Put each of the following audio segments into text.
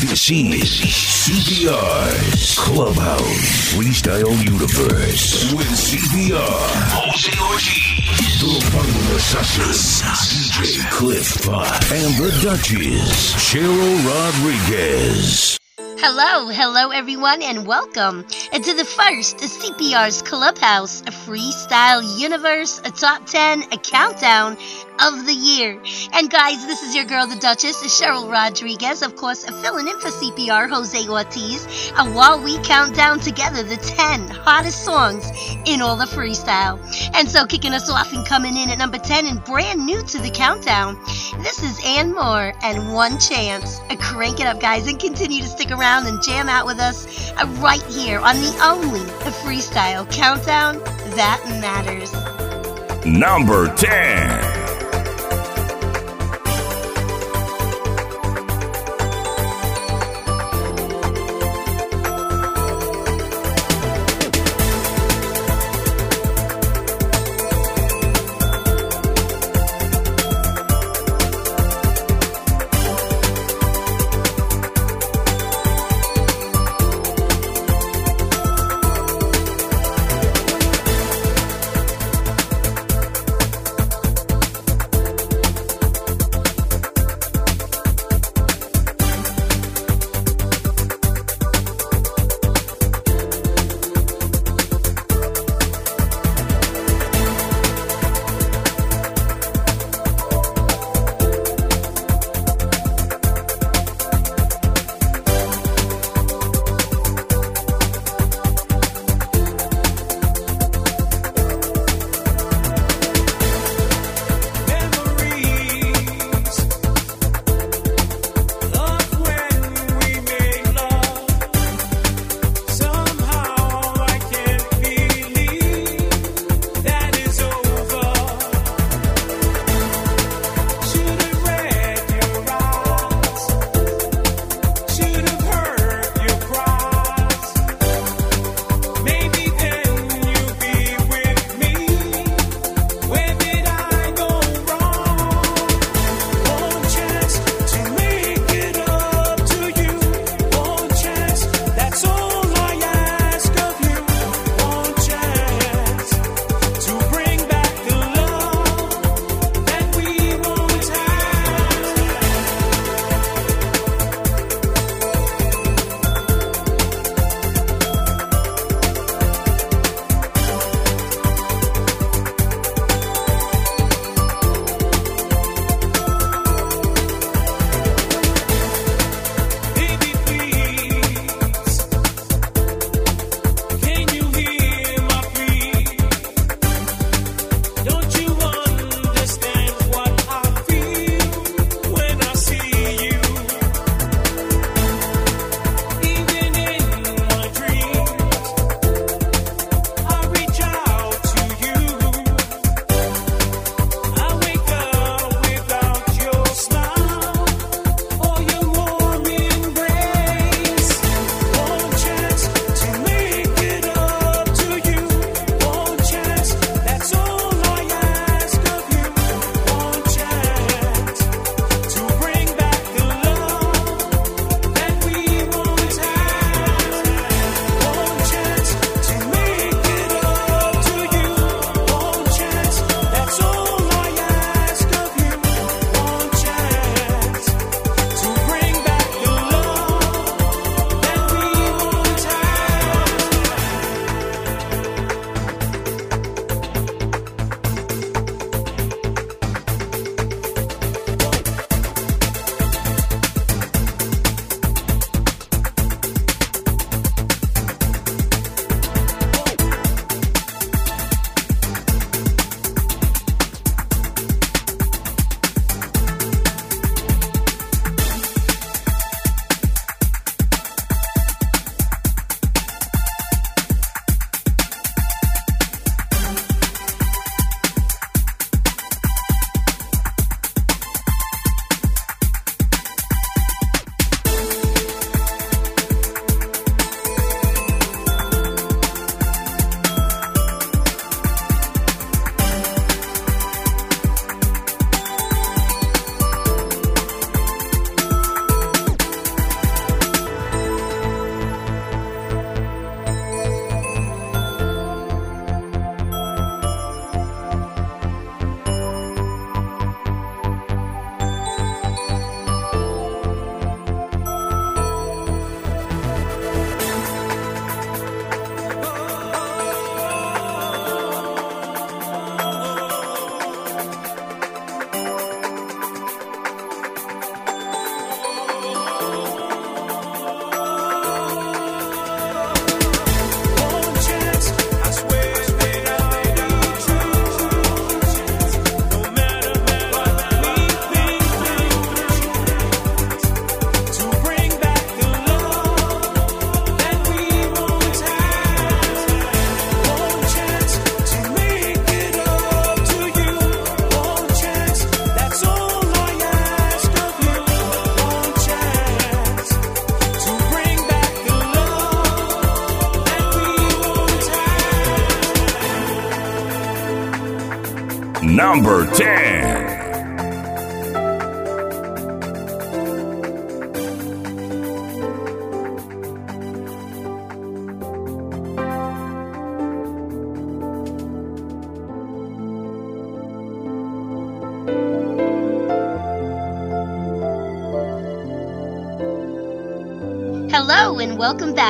This is CPR's Clubhouse. Freestyle Universe. With CPR, Jose Ortiz, the Bundle Assassin, DJ Cliff Pot, and the Duchess, Cheryl Rodriguez. Hello, hello everyone, and welcome to the first CPR's Clubhouse Freestyle Universe a Top 10 a Countdown of the year. And guys, this is your girl, the Duchess, Cheryl Rodriguez, of course, filling in for CPR, Jose Ortiz, and while we count down together the 10 hottest songs in all the freestyle. And so, kicking us off and coming in at number 10 and brand new to the countdown, this is Ann Moore and One Chance. Uh, crank it up, guys, and continue to stick around and jam out with us uh, right here on the only freestyle countdown that matters. Number 10.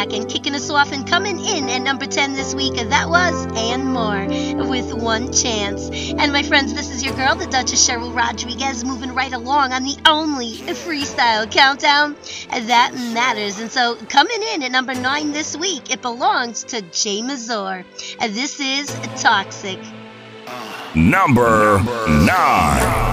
Back. And kicking us off and coming in at number 10 this week, that was Ann Moore with One Chance. And my friends, this is your girl, the Duchess Cheryl Rodriguez, moving right along on the only freestyle countdown that matters. And so coming in at number 9 this week, it belongs to Jae Mazor. And this is Toxic. Number 9.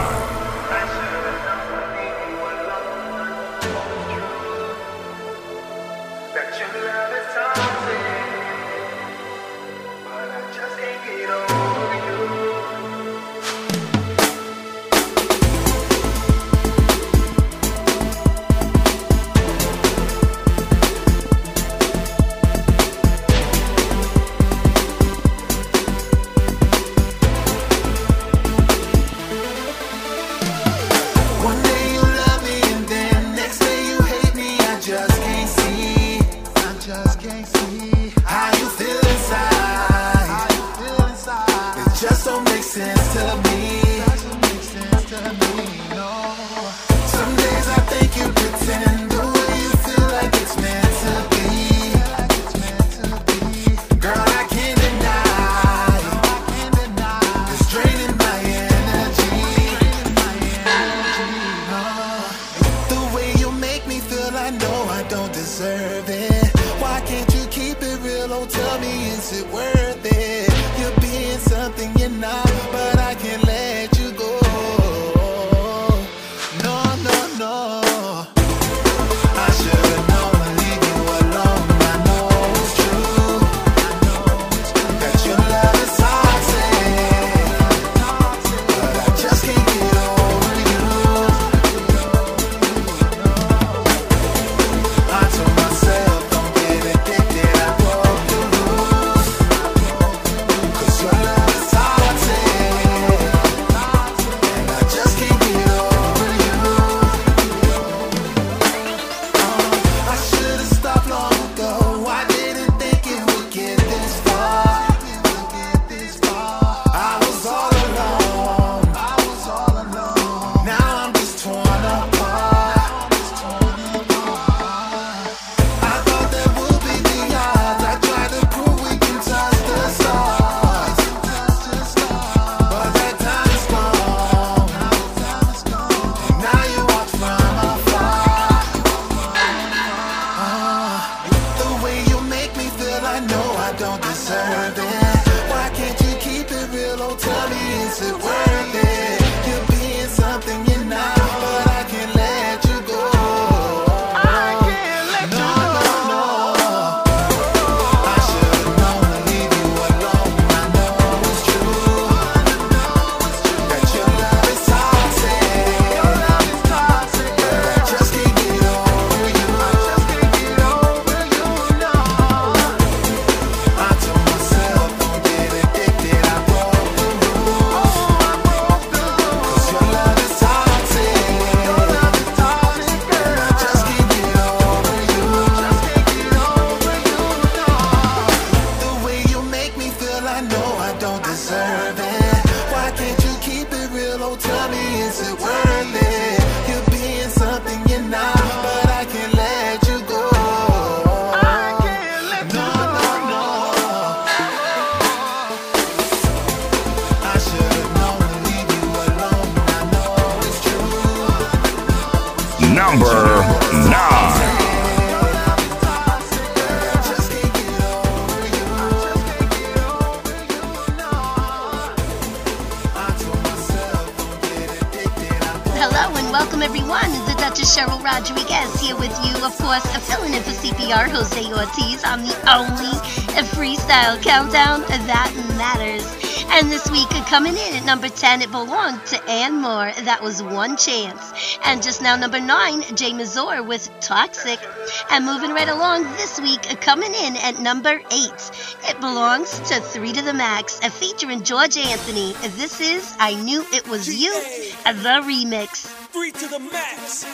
Countdown that matters. And this week, uh, coming in at number 10, it belonged to Ann Moore. That was One Chance. And just now, number 9, Jae Mazor with Toxic. And moving right along this week, uh, coming in at number 8, it belongs to Three to the Max, featuring George Anthony. This is I Knew It Was You, the remix. Three to the Max.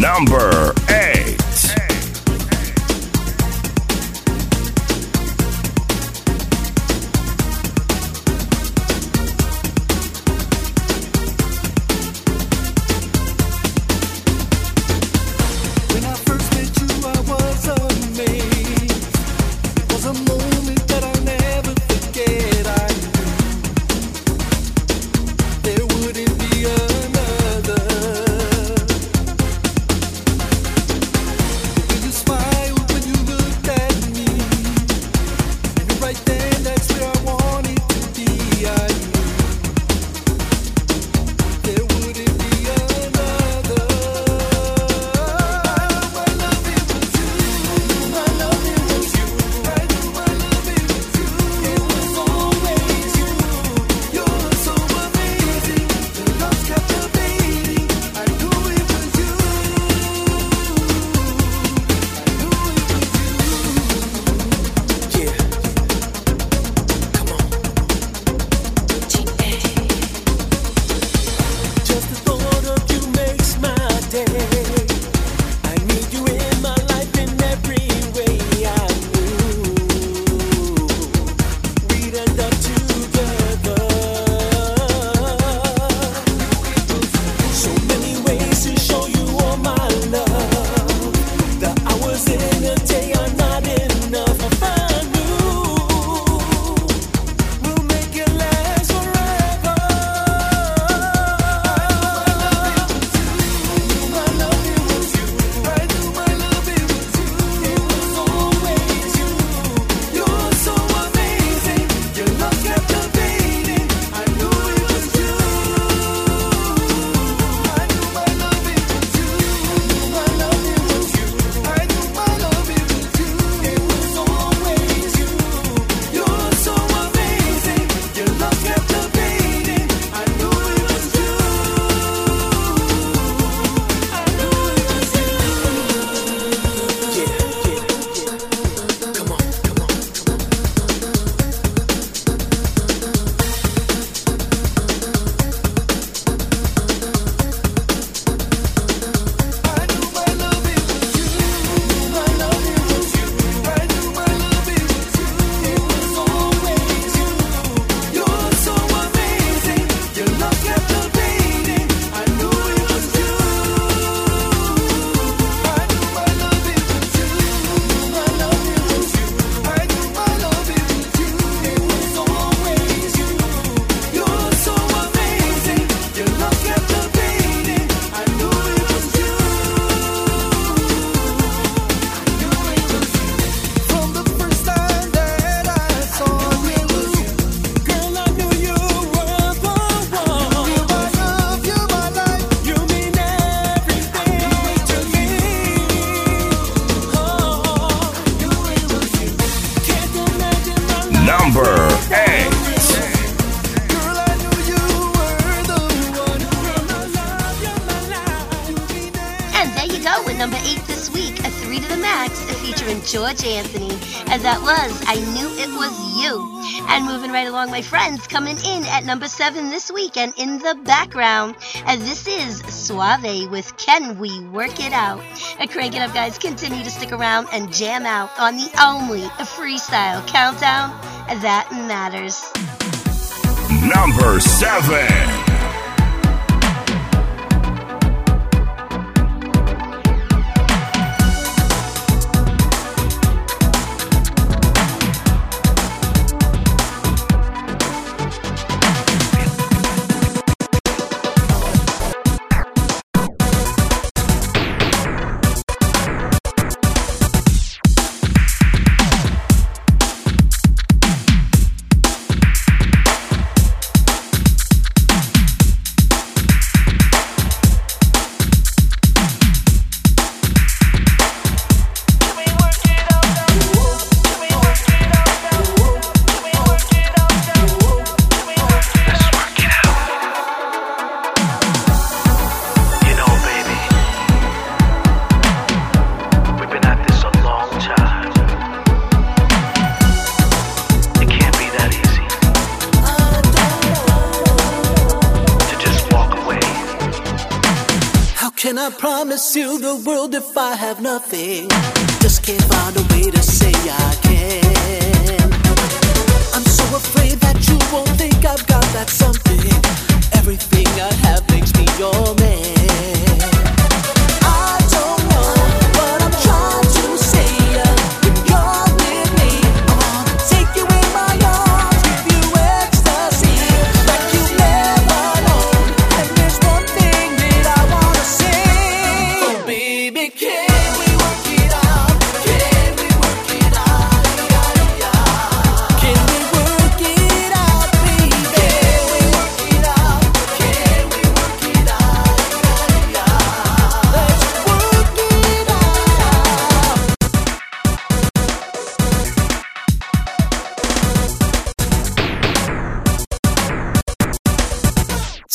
Number 8. Coming in at number 7 this week and in the background. And this is Soave with Can We Work It Out? And crank it up, guys. Continue to stick around and jam out on the only freestyle countdown that matters. Number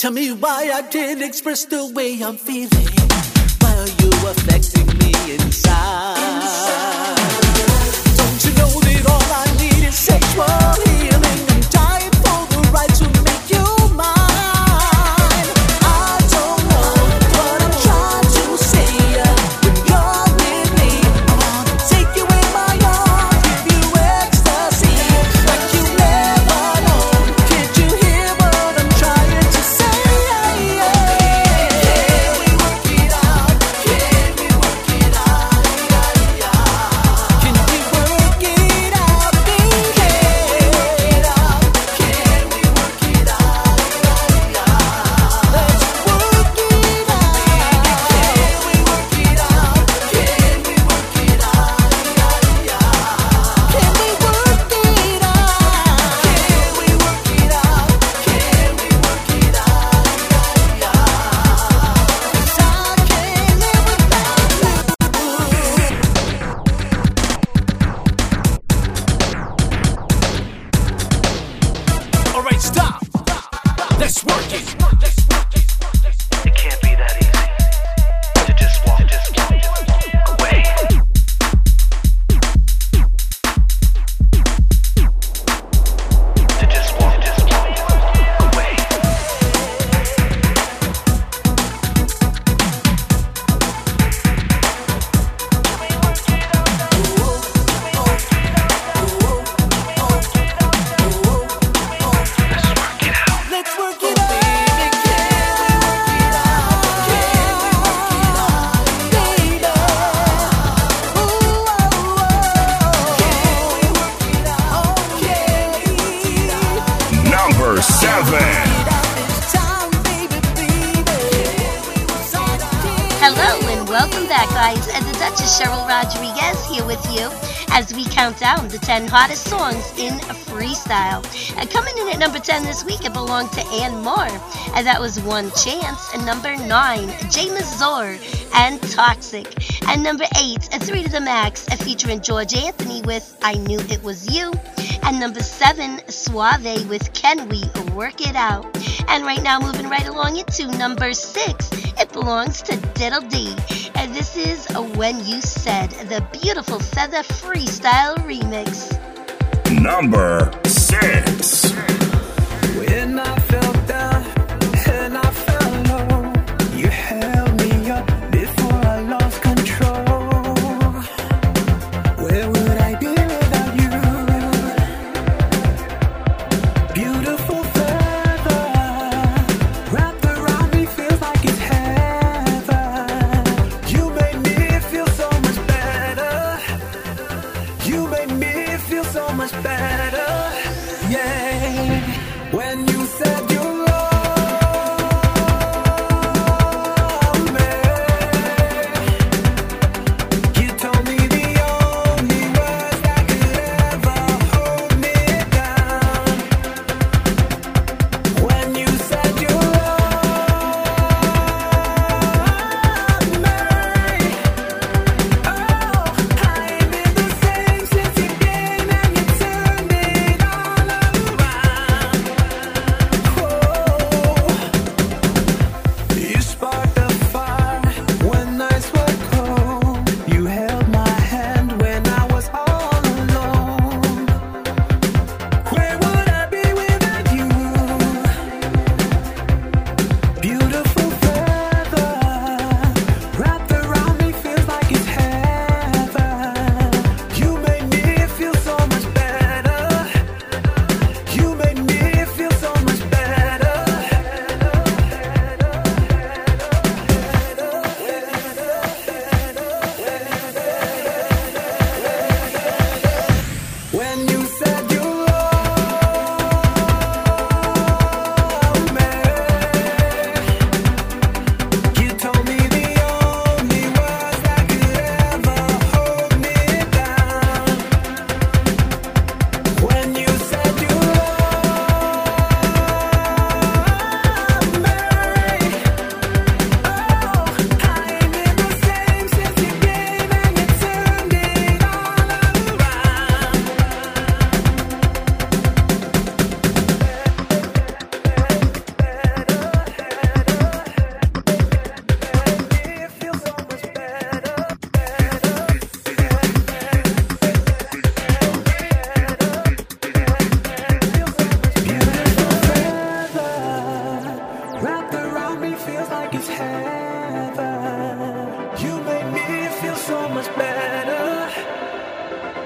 Tell me why I didn't express the way I'm feeling. Why are you affecting me inside. down the 10 hottest songs in freestyle. And coming in at number 10 this week, it belonged to Anne Moore. And that was One Chance. And number 9, Jae Mazor and Toxic. And number 8, a 3 to the Max, featuring George Anthony with I Knew It Was You. And number 7, Soave with Can We Work It Out. And right now, moving right along to number 6, it belongs to Diddle D. This is When You Said, the beautiful Feather freestyle remix. Number six.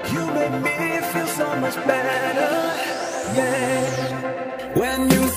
You make me feel so much better. Yeah. When you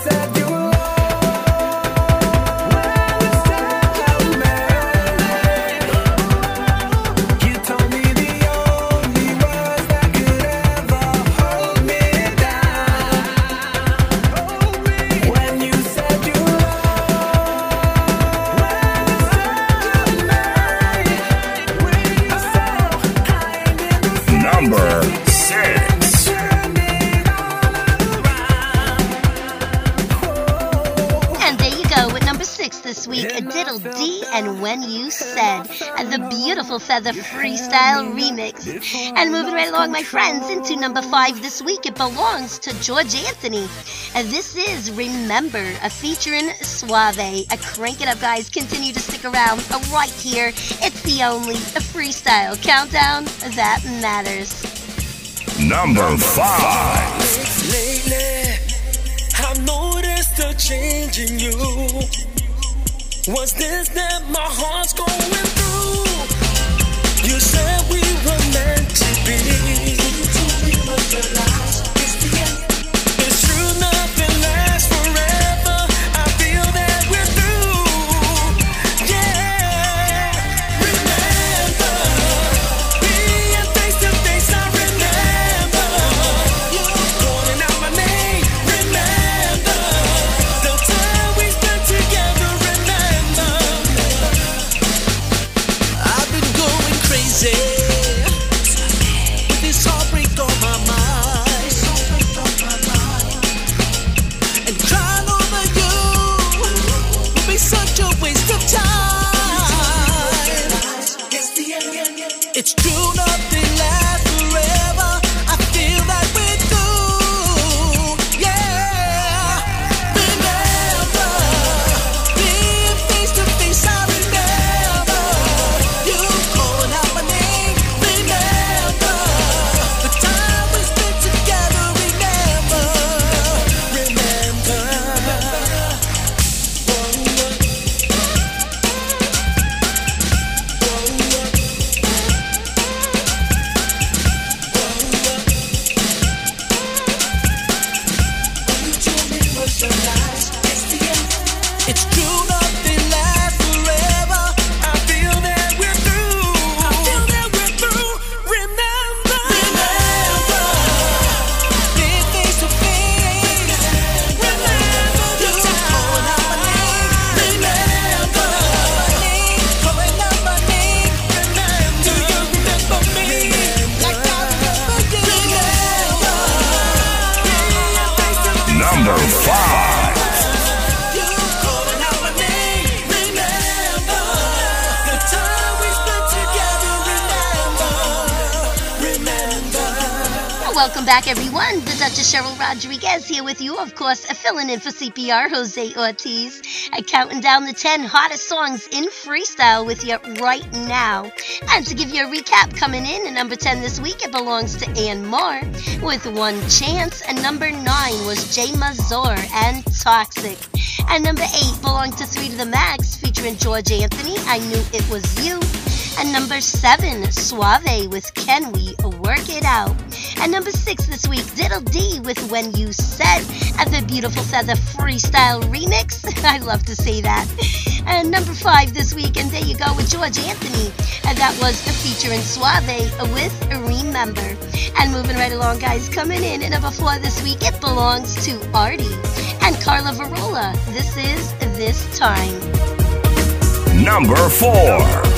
Feather Freestyle remix. And moving right along, my friends, into number five this week, it belongs to George Anthony. And this is Remember, a featuring Soave. A crank it up, guys. Continue to stick around right here. It's the only freestyle countdown that matters. Number five. Lately, I've noticed a change in you. What's this that my heart's going through? Said we were meant to be. Waste of time. Filling in for CPR Jose Ortiz, uh, counting down the 10 hottest songs in freestyle with you right now. And to give you a recap, coming in at number 10 this week, it belongs to Ann Moore with One Chance, and number 9 was Jae Mazor and Toxic. And number 8 belonged to 3 to the Max featuring George Anthony, I Knew It Was You. And number seven, Soave with Can We Work It Out? And number six this week, Diddle D with When You Said, at the beautiful Feather Freestyle Remix. I love to say that. And number five this week, and there you go with George Anthony, and that was the in Soave with Remember. And moving right along, guys, coming in at number four this week, it belongs to Artie and Carla Virola. This is This Time. Number four.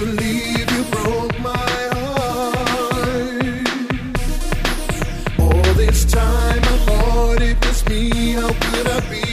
you broke my heart. All this time I thought it was me. How could I be?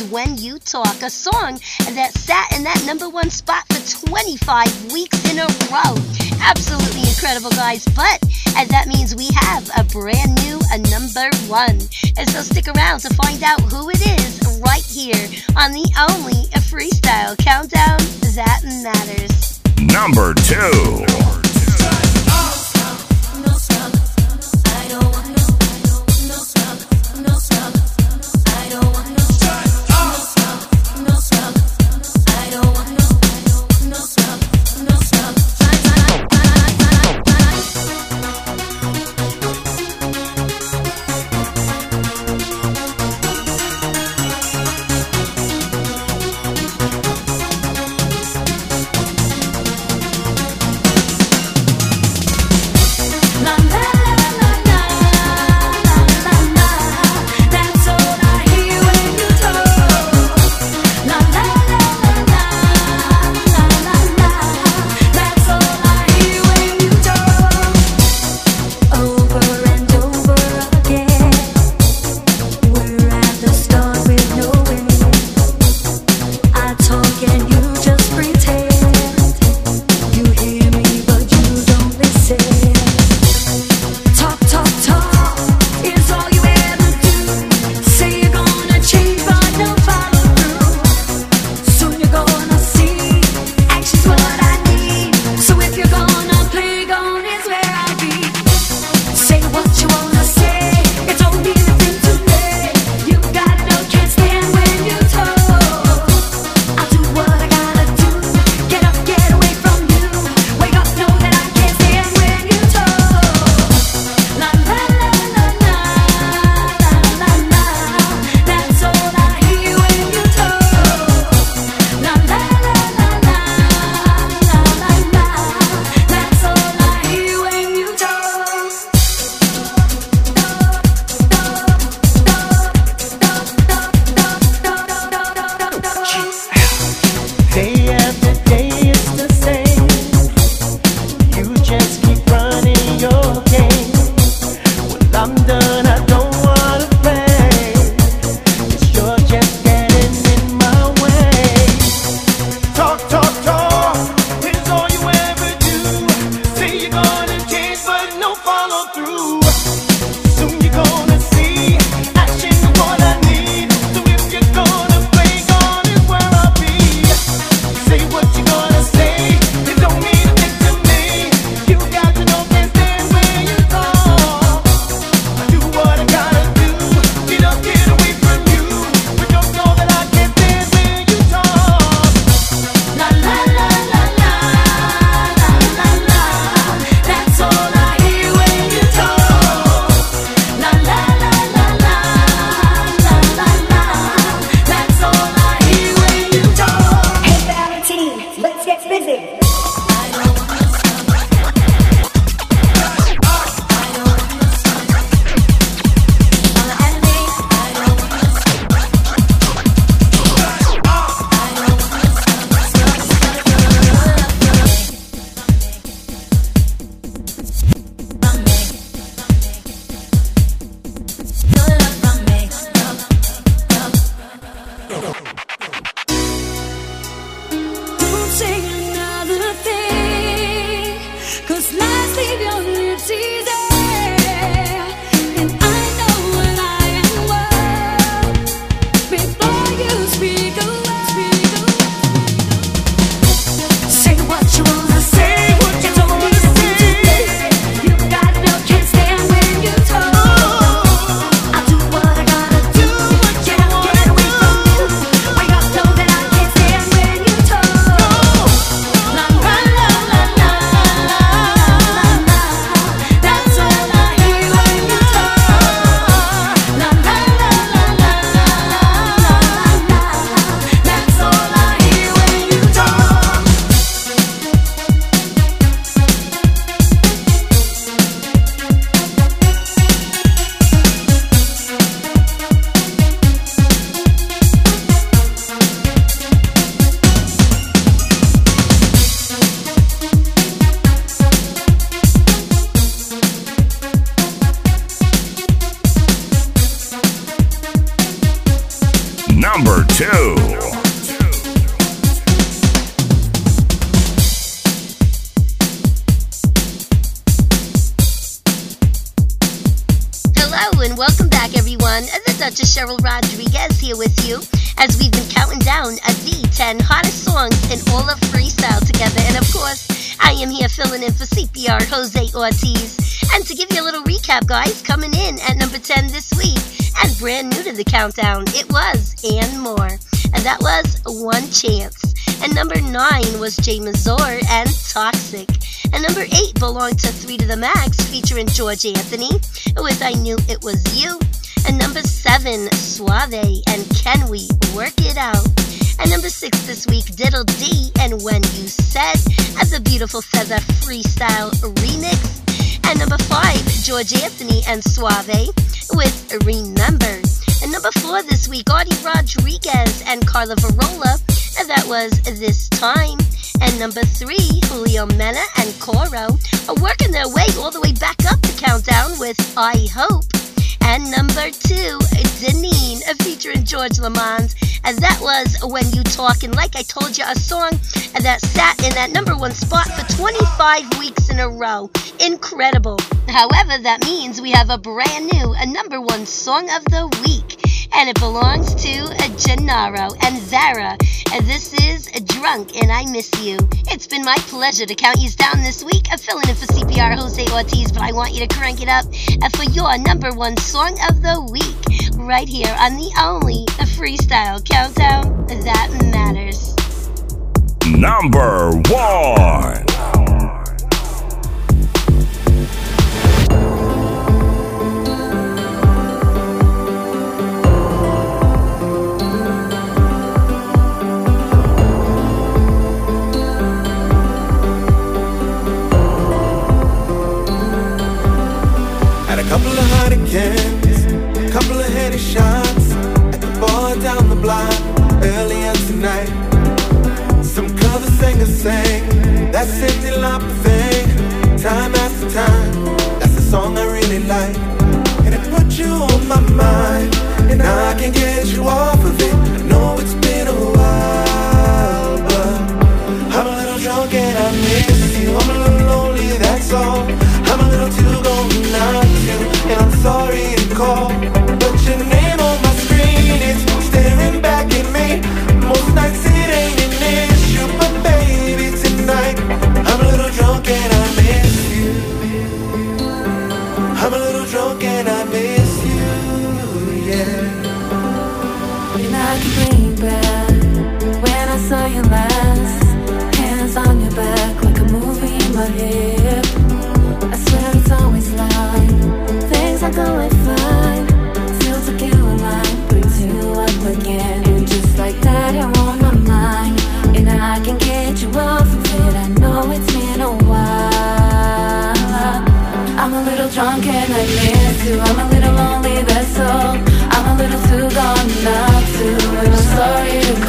is When You Talk, a song that sat in that number one spot for 25 weeks in a row. Absolutely incredible, guys. But as that means we have a brand new a number one. And so stick around to find out who it is right here on the only freestyle countdown that matters. Number two. I don't want Ortiz. And to give you a little recap, guys, coming in at number 10 this week and brand new to the countdown, it was and more. And that was One Chance. And number 9 was Jae Mazor and Toxic. And number 8 belonged to 3 to the Max featuring George Anthony with I Knew It Was You. And number 7, Soave and Can We Work It Out. And number 6 this week, Diddle D and When You Said as a beautiful Feather Freestyle remix. And number 5, George Anthony and Soave with Remember. And number 4 this week, Artie Rodriguez and Carla Virola. That was This Time. And number 3, Julio Mena and Coro are working their way all the way back up the countdown with I Hope. And number two, Denine featuring George Lamont. And that was When You Talk. And like I told you, a song that sat in that number one spot for 25 weeks in a row. Incredible. However, that means we have a brand new a number one song of the week. And it belongs to Jenaro and Zara. And this is Drunk and I Miss You. It's been my pleasure to count you down this week. I'm filling in for CPR Jose Ortiz, but I want you to crank it up for your number one song of the week right here on the only freestyle countdown that matters. Number one. Sang that Cyndi Lauper thing time after time. That's the song I really like, and it put you on my mind, and I can't get you off little drunk and I miss you. I'm a little lonely, that's all. I'm a little too gone not to. And I'm sorry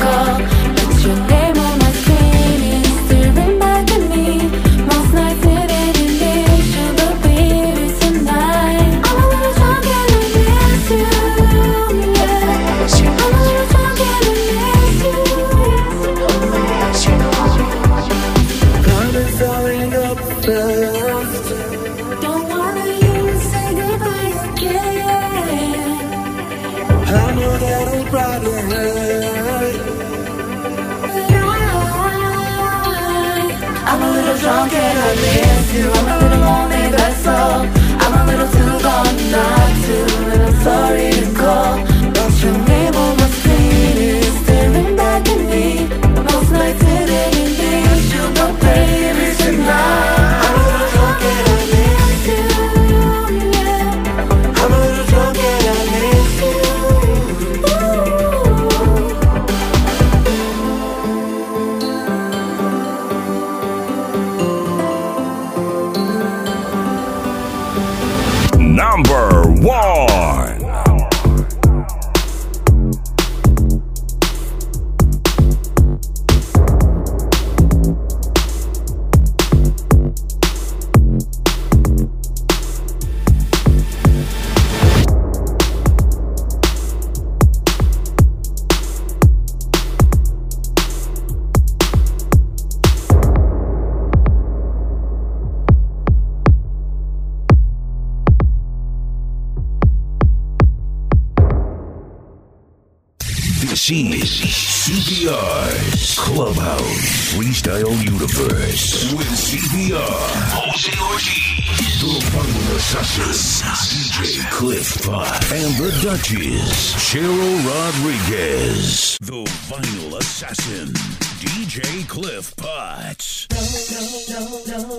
Cheryl Rodriguez, the vinyl assassin, DJ Cliff Potts. Come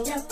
get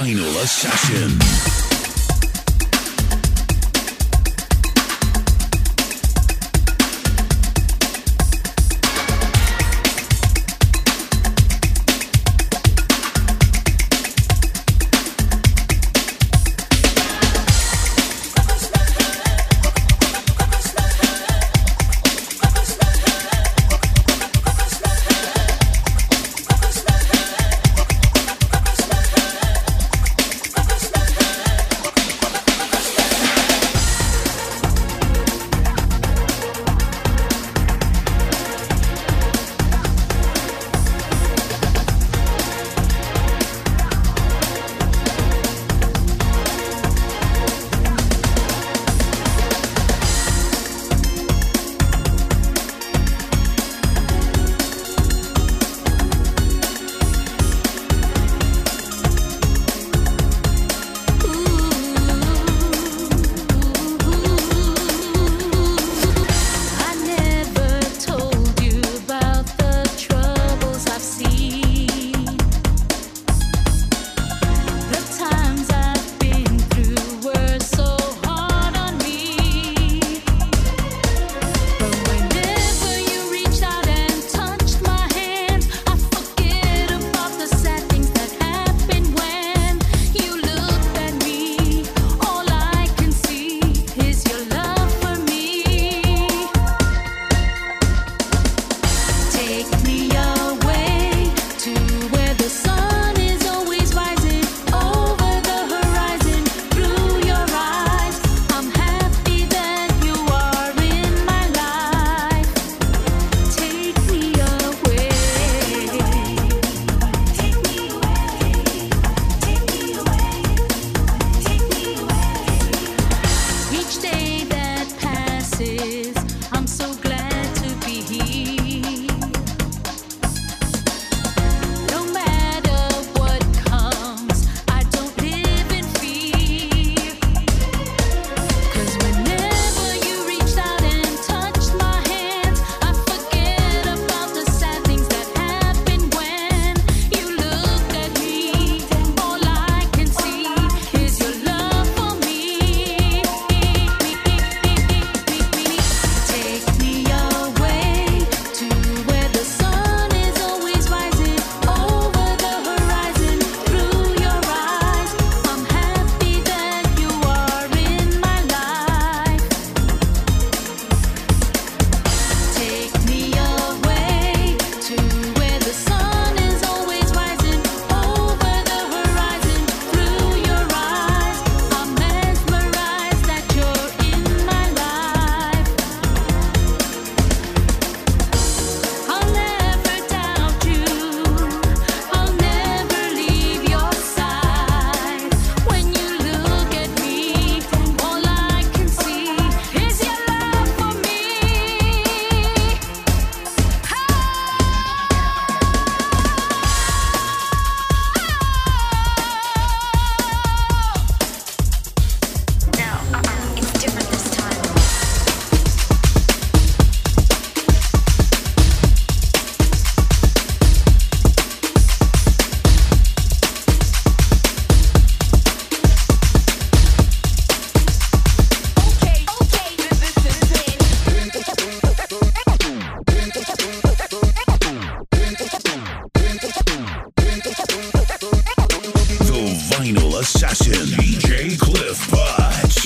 Vinyl Assassin.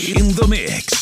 In the mix.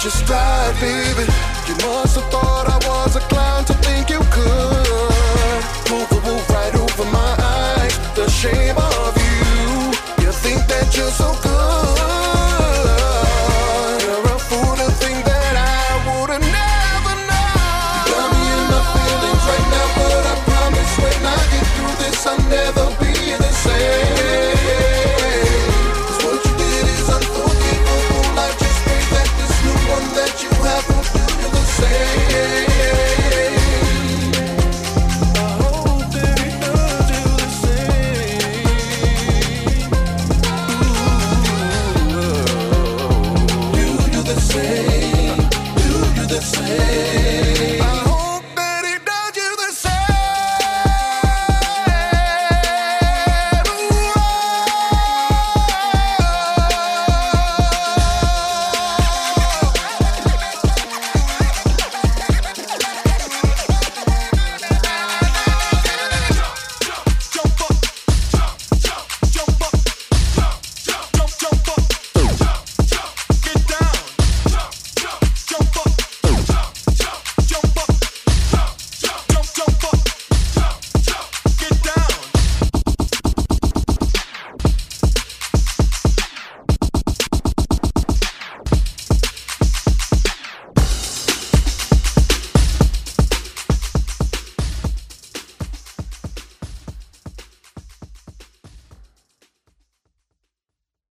Just ride, baby. You must have thought I was a clown